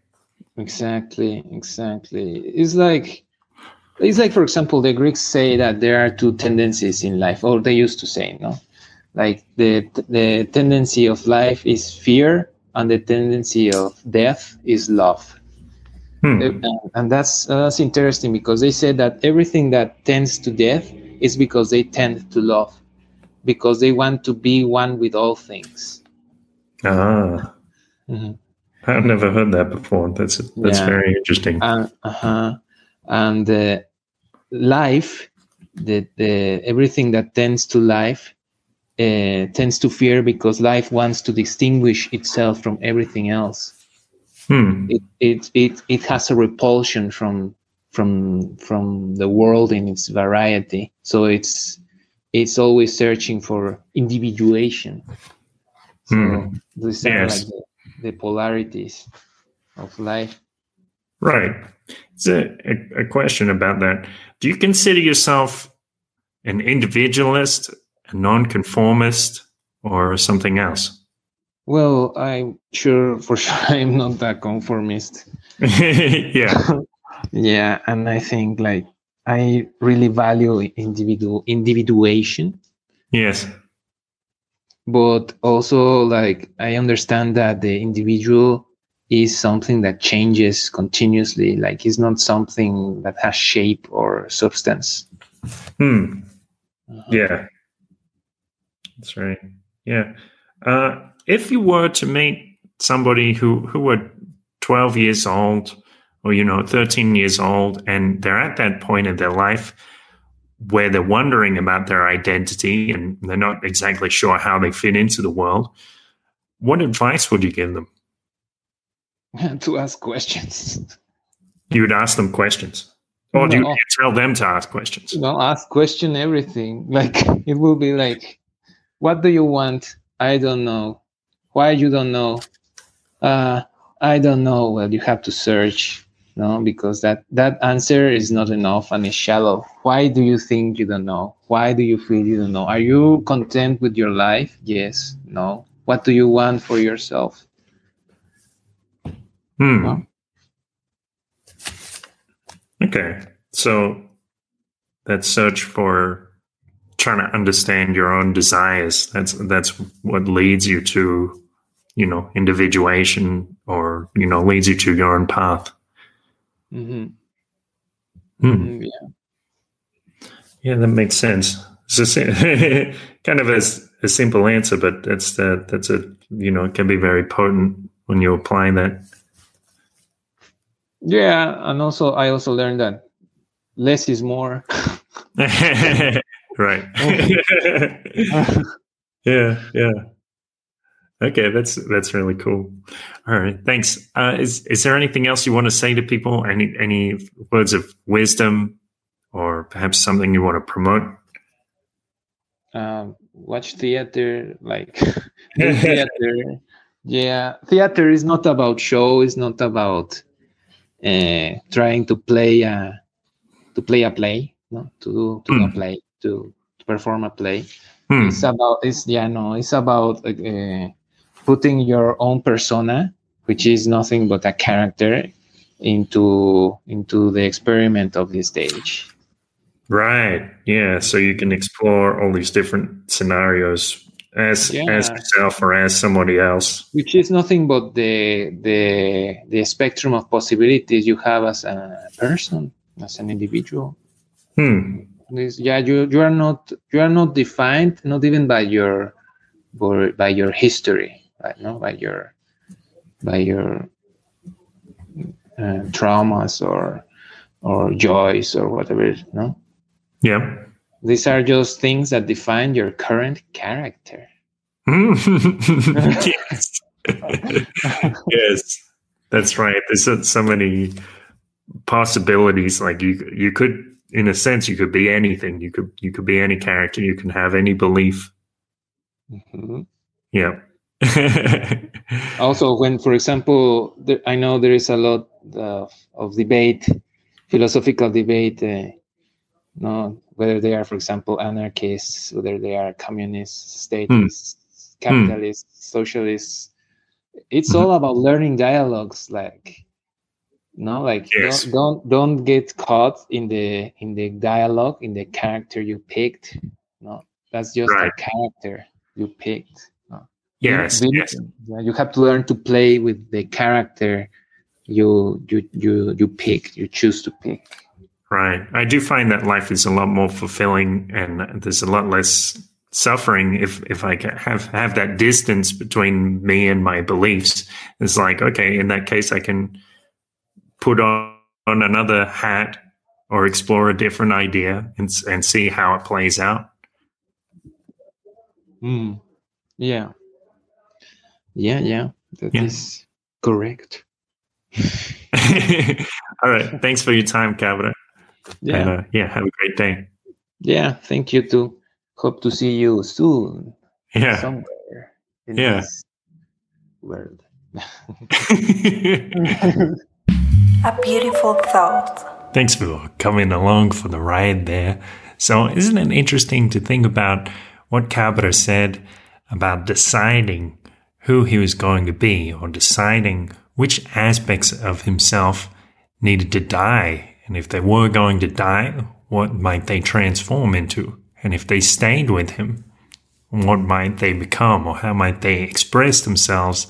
Exactly. Exactly. It's like, it's like, for example, the Greeks say that there are two tendencies in life, or they used to say, no? Like the, the tendency of life is fear, and the tendency of death is love. Hmm. Uh, and that's uh, that's interesting because they say that everything that tends to death is because they tend to love, because they want to be one with all things. Ah, mm-hmm. I've never heard that before. That's that's yeah. very interesting. Uh, uh-huh. And uh, life, the, the everything that tends to life uh, tends to fear because life wants to distinguish itself from everything else. Hmm. It, it it it has a repulsion from from from the world in its variety. So it's it's always searching for individuation. So hmm. these are like the, the, polarities of life. Right. It's a, a, a question about that. Do you consider yourself an individualist, a nonconformist, or something else? Well, I'm sure for sure I'm not a conformist. yeah. yeah, and I think like I really value individual individuation. Yes. But also like I understand that the individual is something that changes continuously. Like it's not something that has shape or substance. Hmm. Uh-huh. Yeah. That's right. Yeah. Uh, if you were to meet somebody who who were 12 years old or you know 13 years old and they're at that point in their life where they're wondering about their identity and they're not exactly sure how they fit into the world what advice would you give them? To ask questions. You would ask them questions? Or do you, you tell them to ask questions? No ask question everything. Like it will be like what do you want i don't know. Why you don't know? Uh, i don't know. Well you have to search no because that that answer is not enough and it's shallow. Why do you think you don't know? Why do you feel you don't know? Are you content with your life? Yes no. What do you want for yourself? Hmm. No? okay. So that search for trying to understand your own desires that's that's what leads you to you know individuation or you know leads you to your own path mm-hmm. Hmm. Mm, yeah yeah that makes sense It's a, kind of a, a simple answer, but that's that that's a you know it can be very potent when you apply that. Yeah, and also I also learned that less is more. right. yeah, yeah. Okay, that's that's really cool. All right, thanks. Uh, is is there anything else you want to say to people? Any any words of wisdom, or perhaps something you want to promote? Um, watch theater, like theater. Yeah, theater is not about show. It's not about uh, trying to play a to play a play. No, to to mm. play to, to perform a play. Mm. It's about it's yeah no. It's about. Uh, putting your own persona, which is nothing but a character, into into the experiment of the stage. Right. Yeah. So you can explore all these different scenarios as yeah. as yourself or as somebody else. Which is nothing but the the the spectrum of possibilities you have as a person, as an individual. Hmm. This, yeah, you you are not you are not defined, not even by your by your history right? No, by your by your uh, traumas or or joys or whatever. No. Yeah. These are just things that define your current character. yes. yes, that's right. There's so many possibilities. Like you, you could, in a sense, you could be anything. You could, you could be any character. You can have any belief. Mm-hmm. Yeah. also, when, for example, there, I know there is a lot of, of debate, philosophical debate, uh, no, whether they are, for example, anarchists, whether they are communists, statists, mm. capitalists, mm. socialists. It's mm-hmm. all about learning dialogues, like no, like yes. don't, don't don't get caught in the in the dialogue in the character you picked. No, that's just right. the character you picked. Yes, you, yes. You have to learn to play with the character you you you you pick, you choose to pick. Right. I do find that life is a lot more fulfilling, and there's a lot less suffering if if I can have have that distance between me and my beliefs. It's like okay, in that case, I can put on, on another hat or explore a different idea and and see how it plays out. Hmm. Yeah. Yeah, yeah, that yeah. is correct. All right. Thanks for your time, Cabra. Yeah. And, uh, yeah. Have a great day. Yeah. Thank you too. Hope to see you soon. Yeah. Somewhere in yeah. this world. a beautiful thought. Thanks for coming along for the ride there. So, isn't it interesting to think about what Cabra said about deciding who he was going to be or deciding which aspects of himself needed to die. And if they were going to die, what might they transform into? And if they stayed with him, what might they become or how might they express themselves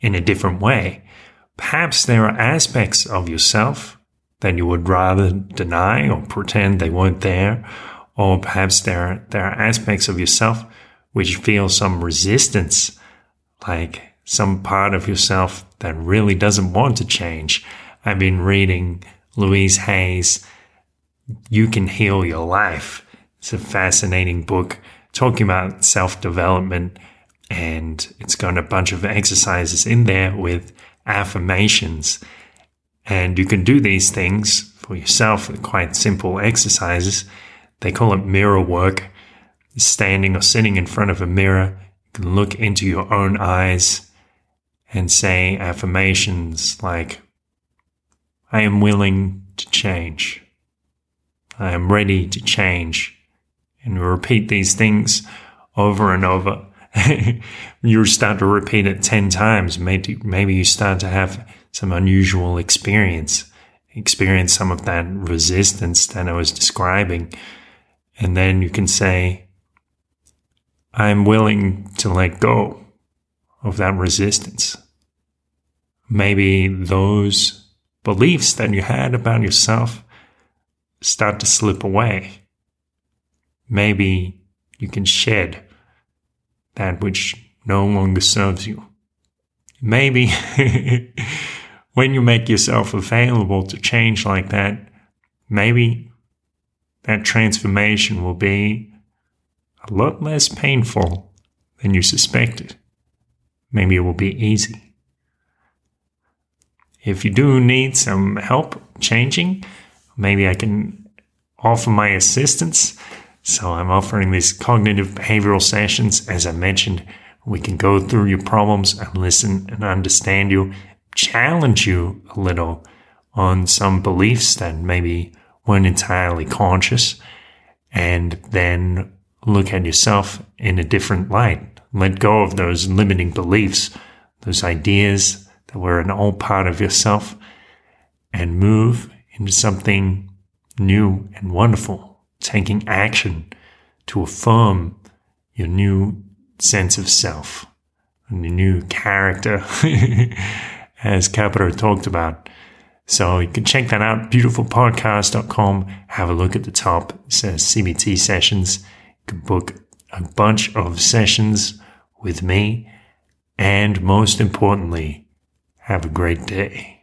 in a different way? Perhaps there are aspects of yourself that you would rather deny or pretend they weren't there. Or perhaps there are, there are aspects of yourself which feel some resistance like some part of yourself that really doesn't want to change. I've been reading Louise Hay's You Can Heal Your Life. It's a fascinating book talking about self development, and it's got a bunch of exercises in there with affirmations. And you can do these things for yourself, quite simple exercises. They call it mirror work, standing or sitting in front of a mirror you can look into your own eyes and say affirmations like, I am willing to change. I am ready to change. And repeat these things over and over. you start to repeat it 10 times. Maybe, maybe you start to have some unusual experience, experience some of that resistance that I was describing. And then you can say, I'm willing to let go of that resistance. Maybe those beliefs that you had about yourself start to slip away. maybe you can shed that which no longer serves you. Maybe when you make yourself available to change like that, maybe that transformation will be a lot less painful than you suspected. Maybe it will be easy. If you do need some help changing, maybe I can offer my assistance. So I'm offering these cognitive behavioral sessions. As I mentioned, we can go through your problems and listen and understand you, challenge you a little on some beliefs that maybe weren't entirely conscious, and then look at yourself in a different light. Let go of those limiting beliefs, those ideas that were an old part of yourself, and move into something new and wonderful, taking action to affirm your new sense of self and your new character, as Cabra talked about. So you can check that out, beautifulpodcast.com. Have a look at the top. It says CBT sessions. You can book a bunch of sessions with me. And most importantly, have a great day.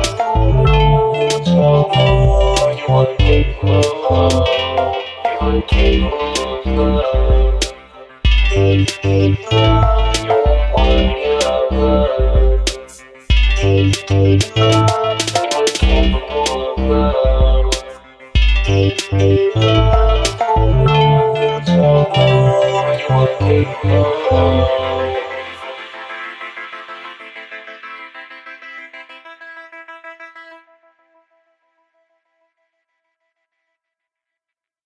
capable of. You're capable of love. Take, take love, you're one in love. Take, take love, you're